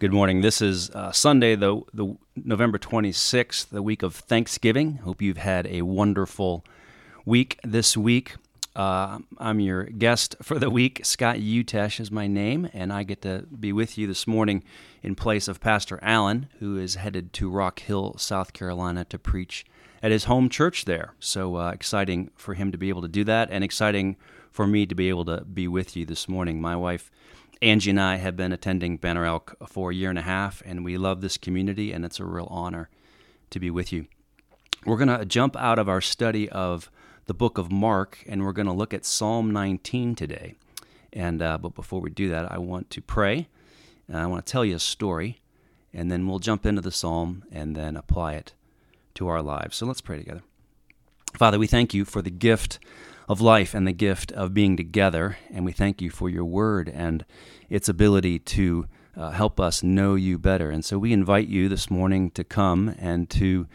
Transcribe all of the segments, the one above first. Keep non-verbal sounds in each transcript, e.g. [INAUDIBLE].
Good morning. This is uh, Sunday, the, the November 26th, the week of Thanksgiving. Hope you've had a wonderful week this week. Uh, I'm your guest for the week. Scott Utesch is my name, and I get to be with you this morning in place of Pastor Allen, who is headed to Rock Hill, South Carolina, to preach at his home church there. So uh, exciting for him to be able to do that, and exciting for me to be able to be with you this morning. My wife Angie and I have been attending Banner Elk for a year and a half, and we love this community, and it's a real honor to be with you. We're going to jump out of our study of the book of Mark, and we're going to look at Psalm 19 today. And uh, but before we do that, I want to pray. And I want to tell you a story, and then we'll jump into the psalm and then apply it to our lives. So let's pray together. Father, we thank you for the gift of life and the gift of being together. And we thank you for your word and its ability to uh, help us know you better. And so we invite you this morning to come and to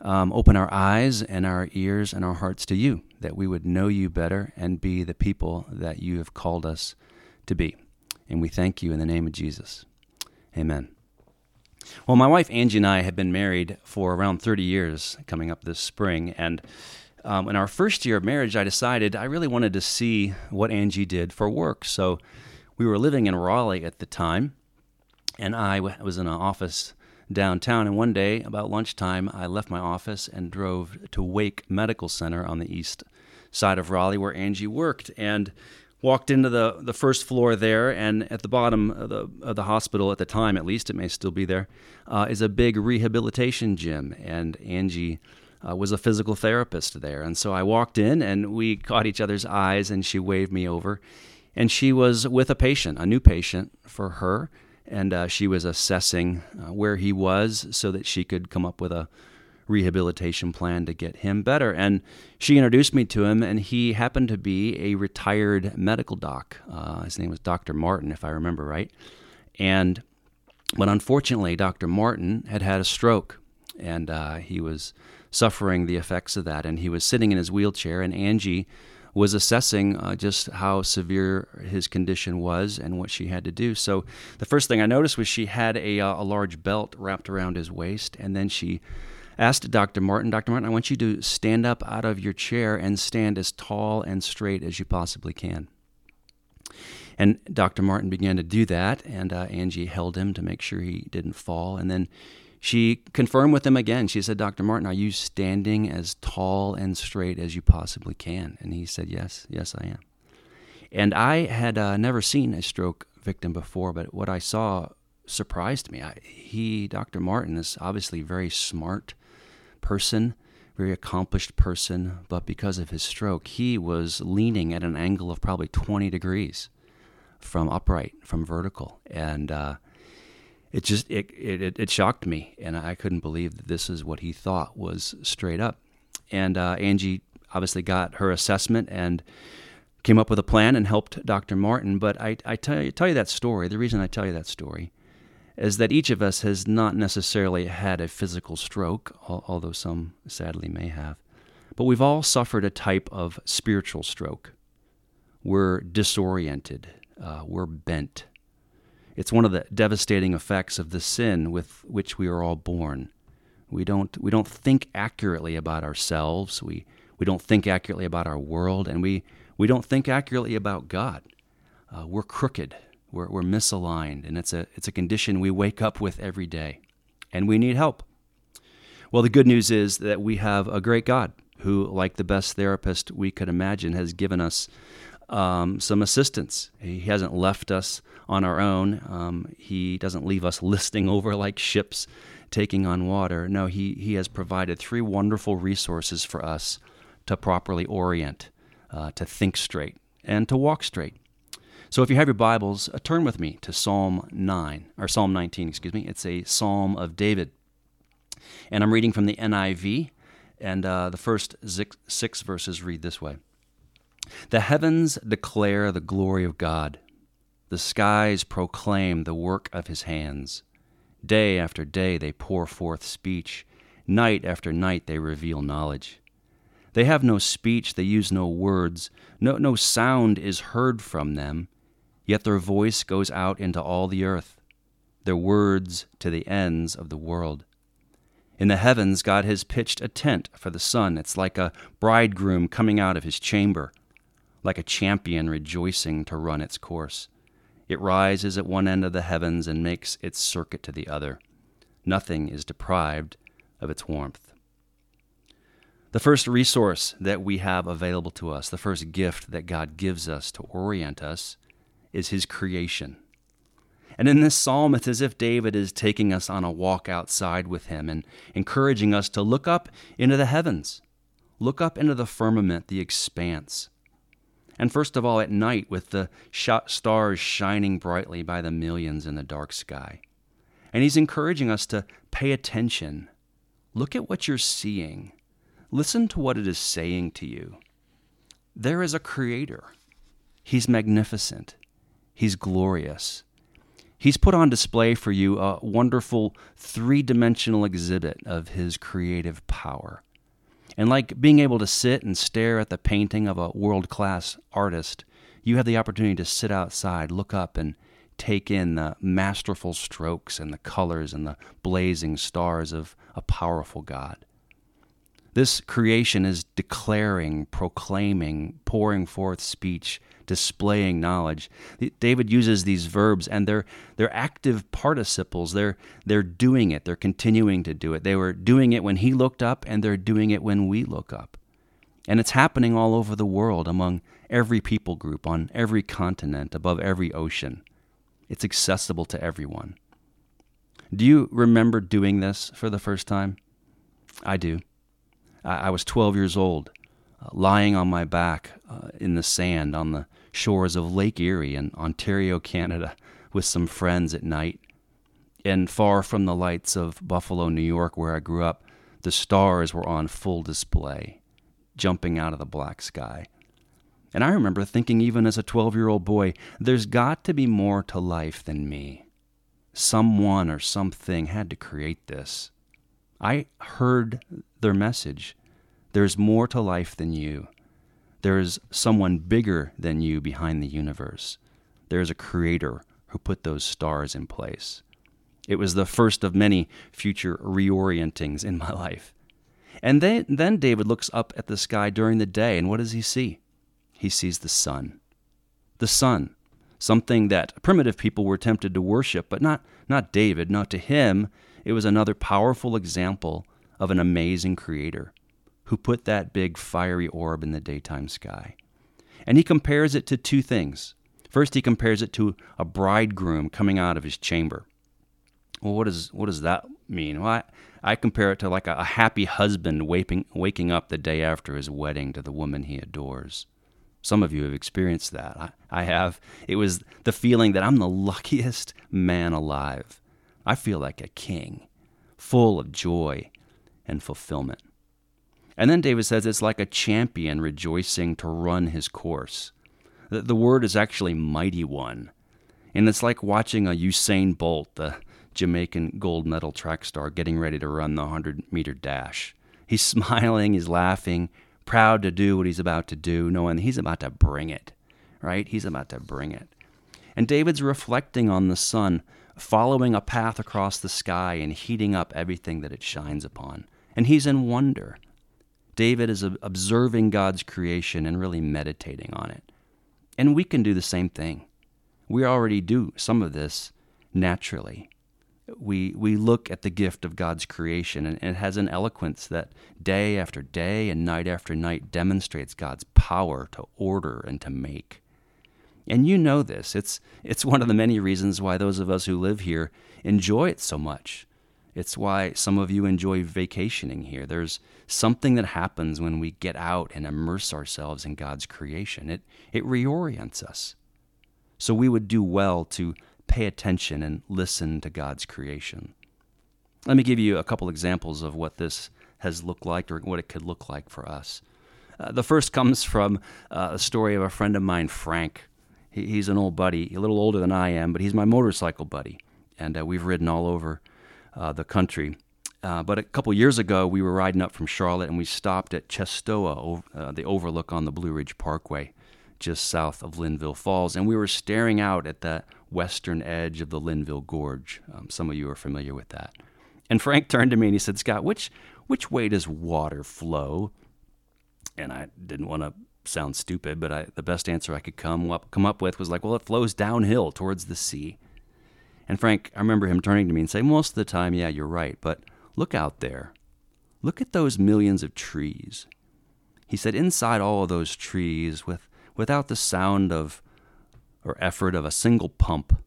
um, open our eyes and our ears and our hearts to you, that we would know you better and be the people that you have called us to be. And we thank you in the name of Jesus. Amen. Well, my wife Angie and I have been married for around 30 years coming up this spring. And um, in our first year of marriage, I decided I really wanted to see what Angie did for work. So we were living in Raleigh at the time, and I was in an office downtown. And one day, about lunchtime, I left my office and drove to Wake Medical Center on the east side of Raleigh, where Angie worked, and walked into the, the first floor there. And at the bottom of the, of the hospital, at the time at least, it may still be there, uh, is a big rehabilitation gym. And Angie uh, was a physical therapist there. And so I walked in and we caught each other's eyes and she waved me over. And she was with a patient, a new patient for her. And uh, she was assessing uh, where he was so that she could come up with a rehabilitation plan to get him better. And she introduced me to him, and he happened to be a retired medical doc. Uh, his name was Dr. Martin, if I remember right. And but unfortunately, Dr. Martin had had a stroke, and uh, he was suffering the effects of that. And he was sitting in his wheelchair, and Angie was assessing uh, just how severe his condition was and what she had to do. So the first thing I noticed was she had a, uh, a large belt wrapped around his waist, and then she asked Dr. Martin, Dr. Martin, I want you to stand up out of your chair and stand as tall and straight as you possibly can. And Dr. Martin began to do that, and uh, Angie held him to make sure he didn't fall. And then she confirmed with him again. She said, Dr. Martin, are you standing as tall and straight as you possibly can? And he said, Yes, yes, I am. And I had uh, never seen a stroke victim before, but what I saw surprised me. I, he, Dr. Martin, is obviously a very smart person, very accomplished person, but because of his stroke, he was leaning at an angle of probably 20 degrees from upright, from vertical. And uh, it just it, it it shocked me, and I couldn't believe that this is what he thought was straight up. And uh, Angie obviously got her assessment and came up with a plan and helped Dr. Martin. But I, I tell you, tell you that story. The reason I tell you that story is that each of us has not necessarily had a physical stroke, although some sadly may have. But we've all suffered a type of spiritual stroke. We're disoriented. Uh, we're bent. It's one of the devastating effects of the sin with which we are all born. We don't, we don't think accurately about ourselves. We, we don't think accurately about our world, and we, we don't think accurately about God. Uh, we're crooked. We're, we're misaligned, and it's a, it's a condition we wake up with every day, and we need help. Well, the good news is that we have a great God who, like the best therapist we could imagine, has given us um, some assistance. He hasn't left us on our own. Um, he doesn't leave us [LAUGHS] listing over like ships taking on water. No, he, he has provided three wonderful resources for us to properly orient, uh, to think straight, and to walk straight. So if you have your Bibles, uh, turn with me to Psalm 9, or Psalm 19, excuse me. It's a psalm of David. And I'm reading from the NIV, and uh, the first six, six verses read this way the heavens declare the glory of God. The skies proclaim the work of his hands. Day after day they pour forth speech. Night after night they reveal knowledge. They have no speech, they use no words. No, no sound is heard from them, yet their voice goes out into all the earth. their words to the ends of the world. In the heavens, God has pitched a tent for the sun. It's like a bridegroom coming out of his chamber, like a champion rejoicing to run its course. It rises at one end of the heavens and makes its circuit to the other. Nothing is deprived of its warmth. The first resource that we have available to us, the first gift that God gives us to orient us, is His creation. And in this psalm, it's as if David is taking us on a walk outside with him and encouraging us to look up into the heavens, look up into the firmament, the expanse. And first of all, at night, with the stars shining brightly by the millions in the dark sky. And he's encouraging us to pay attention. Look at what you're seeing. Listen to what it is saying to you. There is a creator. He's magnificent. He's glorious. He's put on display for you a wonderful three dimensional exhibit of his creative power. And like being able to sit and stare at the painting of a world class artist, you have the opportunity to sit outside, look up, and take in the masterful strokes and the colors and the blazing stars of a powerful God. This creation is declaring, proclaiming, pouring forth speech, displaying knowledge. David uses these verbs and they're they're active participles. They're they're doing it. They're continuing to do it. They were doing it when he looked up and they're doing it when we look up. And it's happening all over the world among every people group on every continent above every ocean. It's accessible to everyone. Do you remember doing this for the first time? I do. I, was 12 years old, lying on my back uh, in the sand on the shores of Lake Erie in Ontario, Canada, with some friends at night. And far from the lights of Buffalo, New York, where I grew up, the stars were on full display, jumping out of the black sky. And I remember thinking, even as a 12 year old boy, there's got to be more to life than me. Someone or something had to create this. I heard their message. There's more to life than you. There is someone bigger than you behind the universe. There is a creator who put those stars in place. It was the first of many future reorientings in my [LAUGHS] life. And then, then David looks up at the sky during the day, and what does he see? He sees the sun. The sun, something that primitive people were tempted to worship, but not, not David, not to him. It was another powerful example of an amazing creator who put that big fiery orb in the daytime sky. And he compares it to two things. First, he compares it to a bridegroom coming out of his chamber. Well, what, is, what does that mean? Well, I, I compare it to like a, a happy husband waking, waking up the day after his wedding to the woman he adores. Some of you have experienced that. I, I have. It was the feeling that I'm the luckiest man alive. I feel like a king, full of joy and fulfillment. And then David says it's like a champion rejoicing to run his course. The, the word is actually mighty one. And it's like watching a Usain Bolt, the Jamaican gold medal track star, getting ready to run the 100 meter dash. He's [LAUGHS] smiling, he's laughing, proud to do what he's about to do, knowing he's about to bring it, right? He's about to bring it. And David's reflecting on the sun following a path across the sky and heating up everything that it shines upon. And he's in wonder. David is observing God's creation and really meditating on it. And we can do the same thing. We already do some of this naturally. We, we look at the gift of God's creation, and it has an eloquence that day after day and night after night demonstrates God's power to order and to make. And you know this. It's, it's one of the many reasons why those of us who live here enjoy it so much. It's why some of you enjoy vacationing here. There's something that happens when we get out and immerse ourselves in God's creation. It, it reorients us. So we would do well to pay attention and listen to God's creation. Let me give you a couple examples of what this has looked like or what it could look like for us. Uh, the first comes from uh, a story of a friend of mine, Frank. He, he's an old buddy, a little older than I am, but he's my motorcycle buddy, and uh, we've ridden all over uh, the country. Uh, but a couple years ago, we were riding up from Charlotte, and we stopped at Chestoa, uh, the overlook on the Blue Ridge Parkway. just south of Linville Falls, and we were staring out at the western edge of the Linville Gorge. Um, some of you are familiar with that. And Frank [LAUGHS] turned to me and he said, Scott, which, which way does water flow? And I didn't want to sound stupid, but I, the best answer I could come up, come up with was like, well, it flows downhill towards the sea. And Frank, I remember him turning to me and saying, most of the time, yeah, you're right, but look out there. Look at those millions of trees. He said, inside all of those trees, with, without the sound of or effort of a single pump,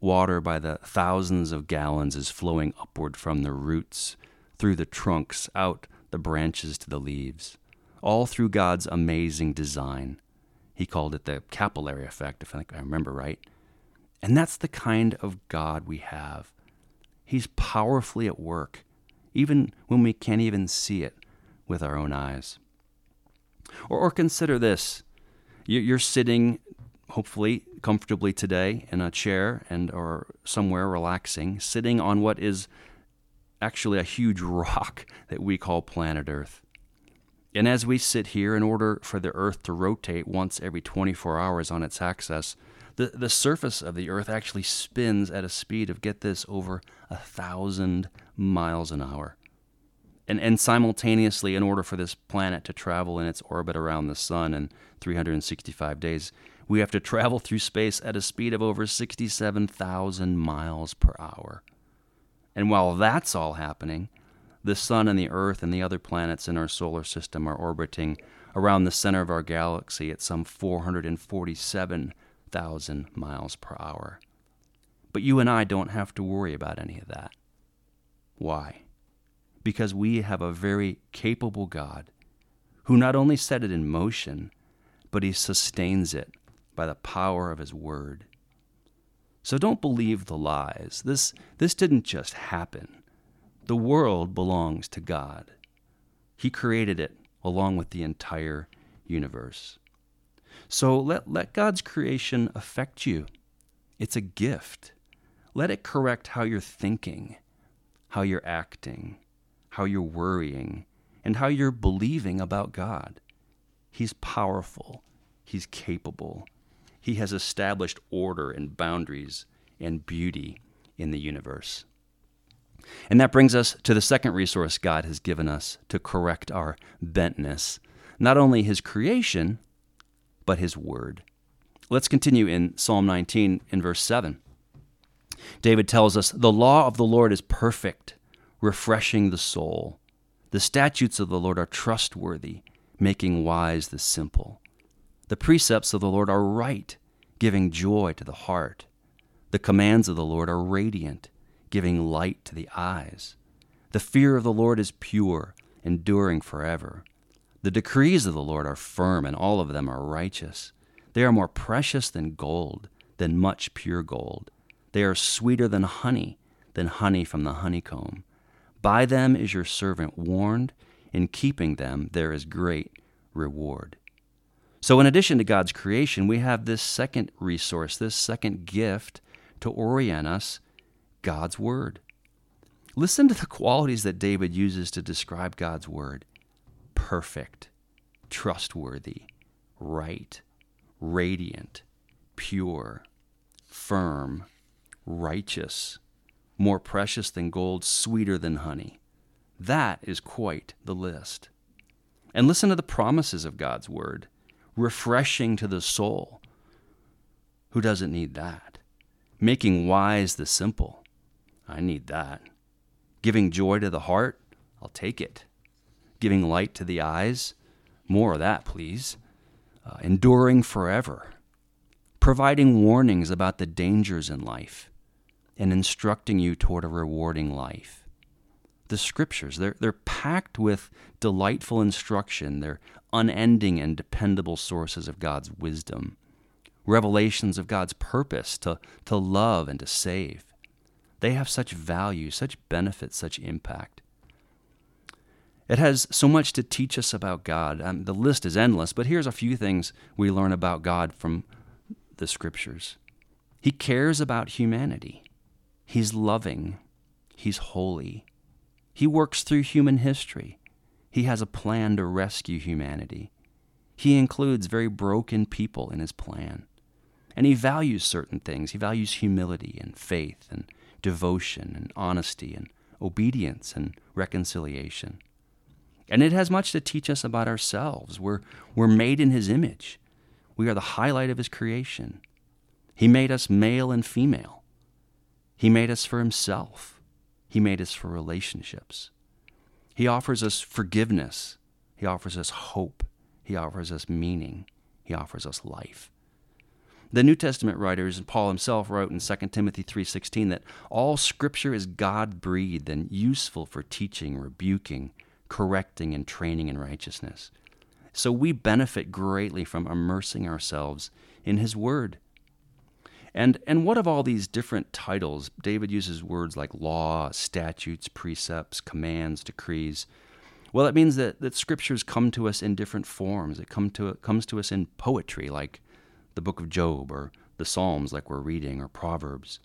water by the thousands of gallons is flowing upward from the roots, through the trunks, out the branches to the leaves, all through God's amazing design. He called it the capillary effect, if I I remember right. And that's the kind of God we have. He's powerfully at work, even when we can't even see it with our own eyes. Or, or consider this you're sitting, hopefully comfortably today, in a chair and or somewhere relaxing, sitting on what is actually a huge [LAUGHS] rock that we call planet Earth. And as we sit here, in order for the Earth to rotate once every 24 hours on its axis, the, the surface of the Earth actually spins at a speed of, get this, over a thousand miles an hour. And, and simultaneously, in order for this planet to travel in its orbit around the sun in 365 days, we have to travel through space at a speed of over 67,000 miles per hour. And while that's all happening, the sun and the earth and the other planets in our solar system are orbiting around the center of our galaxy at some 447 thousand miles per hour. But you and I don't have to worry about any of that. Why? Because we have a very capable God who not only set it in motion, but he sustains it by the power of his word. So don't believe the lies. This, this didn't just happen. The world belongs to God. He created it along with the entire universe. So let, let God's creation affect you. It's a gift. Let it correct how you're thinking, how you're acting, how you're worrying, and how you're believing about God. He's powerful, He's capable, He has established order and boundaries and beauty in the universe. And that brings us to the second resource God has given us to correct our bentness not only His creation, but his word. Let's continue in Psalm 19 in verse 7. David tells us, The law of the Lord is perfect, refreshing the soul. The statutes of the Lord are trustworthy, making wise the simple. The precepts of the Lord are right, giving joy to the heart. The commands of the Lord are radiant, giving light to the eyes. The fear of the Lord is pure, enduring forever. The decrees of the Lord are firm, and all of them are righteous. They are more precious than gold, than much pure gold. They are sweeter than honey, than honey from the honeycomb. By them is your servant warned. In keeping them, there is great reward. So, in addition to God's creation, we have this second resource, this second gift to orient us God's Word. Listen to the qualities that David uses to describe God's Word perfect, trustworthy, right, radiant, pure, firm, righteous, more precious than gold, sweeter than honey. That is quite the list. And listen to the promises of God's word, refreshing to the soul. Who doesn't need that? Making wise the simple. I need that. Giving joy to the heart. I'll take it giving light to the eyes. More of that, please. Uh, enduring forever. Providing warnings about the dangers in life and instructing you toward a rewarding life. The scriptures, they're, they're packed with delightful instruction. They're unending and dependable sources of God's wisdom, revelations of God's purpose to, to love and to save. They have such value, such benefit, such impact. It has so much to teach us about God. Um, the list is endless, but here's a few things we learn about God from the scriptures. He cares about humanity, He's loving, He's holy, He works through human history. He has a plan to rescue humanity. He includes very broken people in his plan. And he values certain things. He values humility and faith and devotion and honesty and obedience and reconciliation. And it has much to teach us about ourselves. We're, we're made in his image, we are the highlight of his creation. He made us male and female. He made us for himself. He made us for relationships. He offers us forgiveness. He offers us hope. He offers us meaning. He offers us life. The New Testament writers and Paul himself wrote in 2 Timothy 3:16 that all scripture is God-breathed and useful for teaching, rebuking, correcting and training in righteousness. So we benefit greatly from immersing ourselves in his word. And and what of all these different titles? David uses words like law, statutes, precepts, commands, decrees. Well, it means that, that scriptures come to us in different forms. It come to, it comes to us in poetry, like the book of Job or the Psalms, like we're reading, or Proverbs.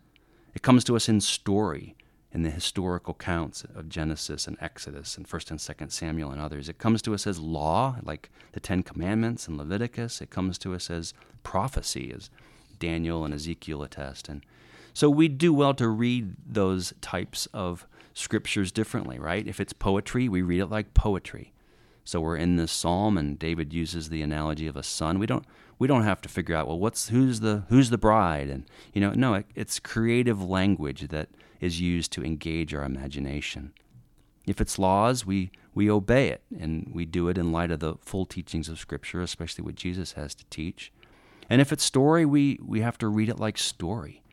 It comes to us in story, in the historical counts of Genesis and Exodus and 1st and 2nd Samuel and others. It comes to us as law, like the Ten Commandments and Leviticus. It comes to us as prophecy, as Daniel and Ezekiel attest. And so we do well to read those types of scriptures differently, right? If it's poetry, we read it like poetry. So we're in this psalm, and David uses the analogy of a sun. We don't we don't have to figure out well what's who's the who's the bride, and you know no, it, it's creative language that is used to engage our imagination. If it's laws, we we obey it, and we do it in light of the full teachings of Scripture, especially what Jesus has to teach. And if it's story, we we have to read it like story.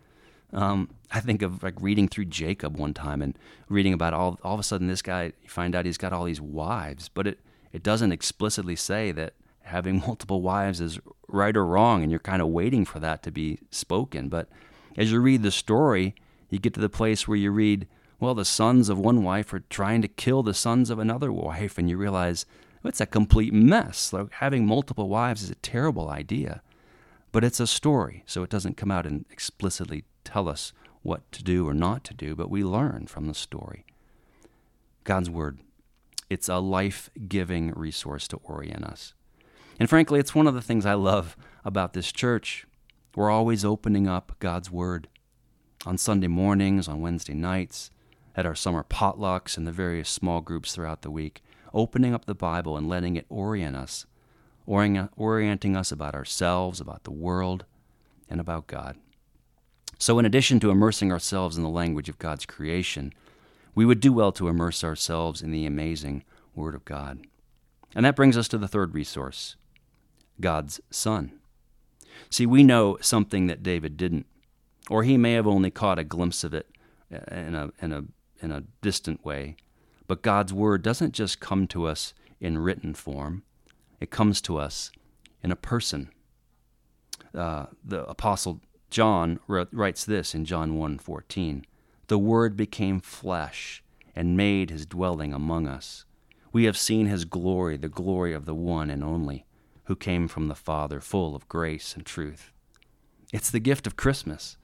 Um, I think of like reading through Jacob one time and reading about all all of a sudden this guy you find out he's got all these wives, but it it doesn't explicitly say that having [LAUGHS] multiple wives is right or wrong, and you're kind of waiting for that to be spoken. But as you read the story, you get to the place where you read, well, the sons of one wife are trying to kill the sons of another wife, and you realize well, it's a complete mess. Like having multiple wives is a terrible idea. But it's a story, so it doesn't come out and explicitly tell us what to do or not to do, but we learn from the story. God's Word it's a life giving resource to orient us. And frankly, it's one of the things I love about this church. We're always opening up God's Word on Sunday mornings, on Wednesday nights, at our summer potlucks, and the various small groups throughout the week, opening up the Bible and letting it orient us, orienting us about ourselves, about the world, and about God. So, in addition to immersing ourselves in the language of God's creation, we would do well to immerse ourselves in the amazing Word of God. And that brings us to the third resource God's Son. See, we know something that David didn't, or he may have only caught a glimpse of it in a, in a, in a distant way. But God's Word doesn't just come to us in written form, it comes to us in a person. Uh, the Apostle John writes this in John 1 14 the Word became flesh and made his dwelling among us. We have seen his glory, the glory of the one and only, who came from the Father, full of grace and truth. It's the gift of Christmas.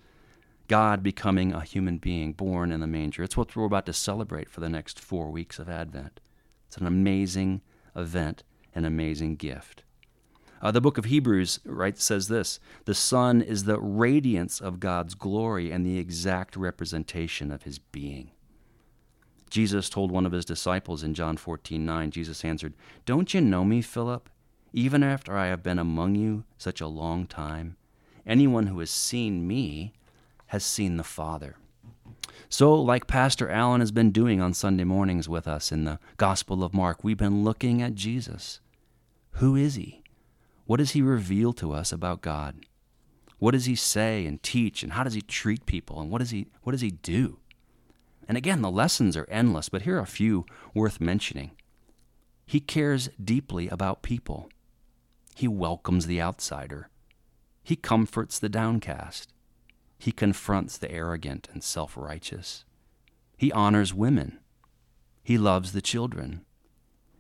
God becoming a human being born in the manger. It's what we're about to celebrate for the next four weeks of Advent. It's an amazing event, an amazing gift. Uh, the book of Hebrews right says this: the Son is the radiance of God's glory and the exact representation of His being. Jesus told one of his disciples in John 14 9, Jesus answered, Don't you know me, Philip? Even after I have been among you such a long time, anyone who has seen me has seen the Father. So, like Pastor Allen has been doing on Sunday mornings with us in the Gospel of Mark, we've been looking at Jesus. Who is he? What does he reveal to us about God? What does he say and teach and how does he treat people and what does he what does he do? And again, the lessons are endless, but here are a few worth mentioning. He cares deeply about people. He welcomes the outsider. He comforts the downcast. He confronts the arrogant and self righteous. He honors women. He loves the children.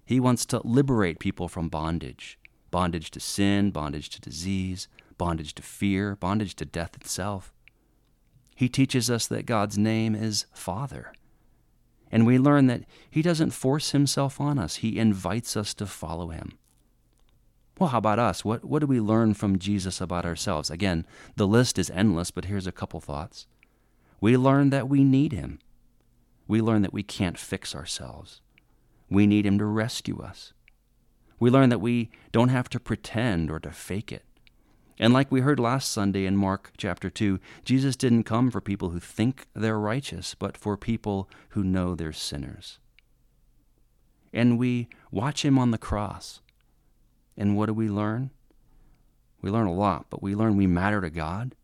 He wants to liberate people from bondage bondage to sin, bondage to disease, bondage to fear, bondage to death itself. He teaches us that God's name is Father. And we learn that He doesn't force Himself on us, He invites us to follow Him. Well, how about us? What, what do we learn from Jesus about ourselves? Again, the list is endless, but here's a couple thoughts. We learn that we need Him. We learn that we can't fix ourselves. We need Him to rescue us. We learn that we don't have to pretend or to fake it. And like we heard last Sunday in Mark chapter 2, Jesus didn't come for people who think they're righteous, but for people who know they're sinners. And we watch him on the cross. And what do we learn? We learn a lot, but we learn we matter to God.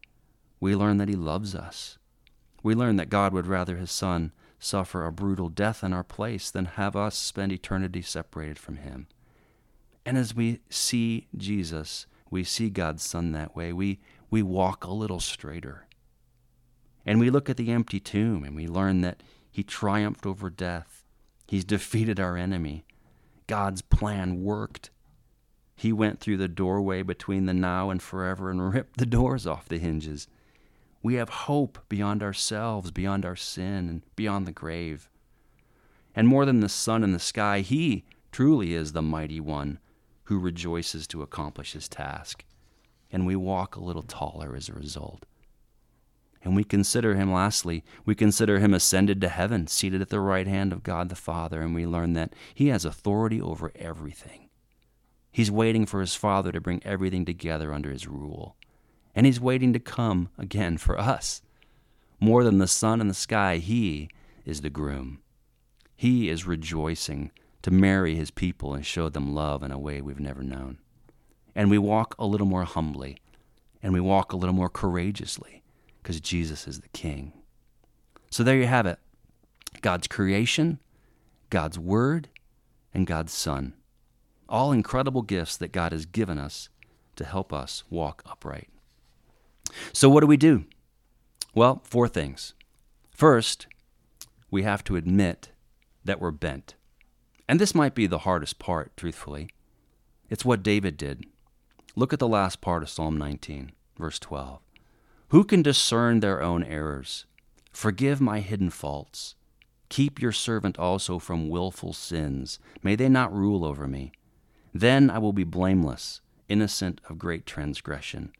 We learn that he loves us. We learn that God would rather his son suffer a brutal death in our place than have us spend eternity separated from him. And as we see Jesus, we see God's Son that way. We, we walk a little straighter. And we look at the empty tomb and we learn that He triumphed over death. He's defeated our enemy. God's plan worked. He went through the doorway between the now and forever and [LAUGHS] ripped the doors off the hinges. We have hope beyond ourselves, beyond our sin, and beyond the grave. And more than the sun and the sky, He truly is the mighty one who rejoices to accomplish his task. And we walk a little taller as a result. And we consider him, lastly, we consider him ascended to heaven, seated at the right hand of God the Father, and we learn that he has authority over everything. He's waiting for his Father to bring everything together under his rule. And he's waiting to come again for us. More than the sun and the sky, he is the groom. He is rejoicing to marry his people and show them love in a way we've never known. And we walk a little more humbly and we walk a little more courageously because Jesus is the King. So there you have it God's creation, God's Word, and God's Son. All incredible gifts that God has given us to help us walk upright. So, what do we do? Well, four things. First, we have to admit that we're bent. And this might be the hardest part, truthfully. It's what David did. Look at the last part of Psalm 19, verse 12. Who can discern their own errors? Forgive my hidden faults. Keep your servant also from wilful sins. May they not rule over me. Then I will be blameless, innocent of great transgression.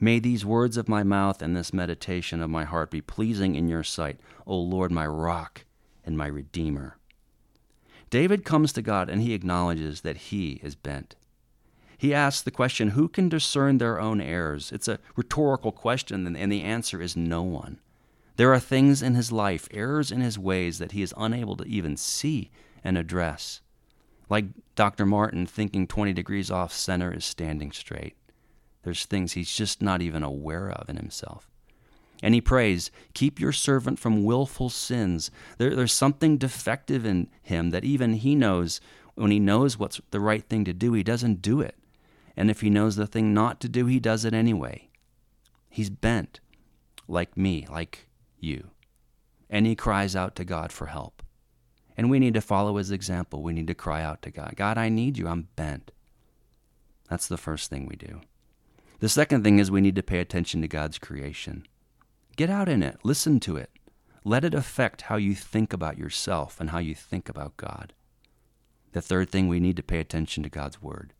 May these words of my mouth and this meditation of my heart be pleasing in your sight, O Lord, my rock and my redeemer. David comes to God and he acknowledges that he is bent. He asks the question, Who can discern their own errors? It's a rhetorical question, and the answer is no one. There are things in his life, errors in his ways, that he is unable to even see and address. Like Dr. Martin thinking 20 degrees off center is standing straight. There's things he's just not even aware of in himself. And he prays, Keep your servant from willful sins. There, there's something defective in him that even he knows when he knows what's the right thing to do, he doesn't do it. And if he knows the thing not to do, he does it anyway. He's bent, like me, like you. And he cries out to God for help. And we need to follow his example. We need to cry out to God God, I need you. I'm bent. That's the first thing we do. The second thing is we need to pay attention to God's creation. Get out in it, listen to it. Let it affect how you think about yourself and how you think about God. The third thing, we need to pay attention to God's Word.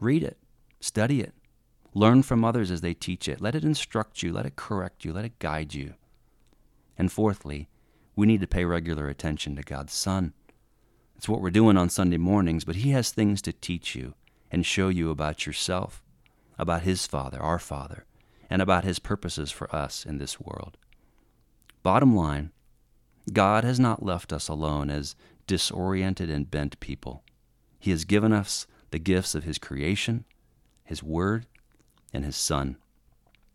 Read it, study it, learn from others as they teach it. Let it instruct you, let it correct you, let it guide you. And fourthly, we need to pay regular attention to God's Son. It's what we're doing on Sunday mornings, but He has things to teach you and show you about yourself, about His Father, our Father, and about His purposes for us in this world. Bottom line, God has not left us alone as disoriented and bent people. He has given us the gifts of His creation, His Word, and His Son.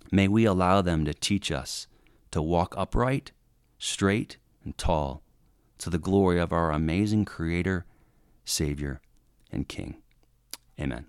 May we allow them to teach us to walk upright, straight, and tall to the glory of our amazing Creator, Savior, and King. Amen.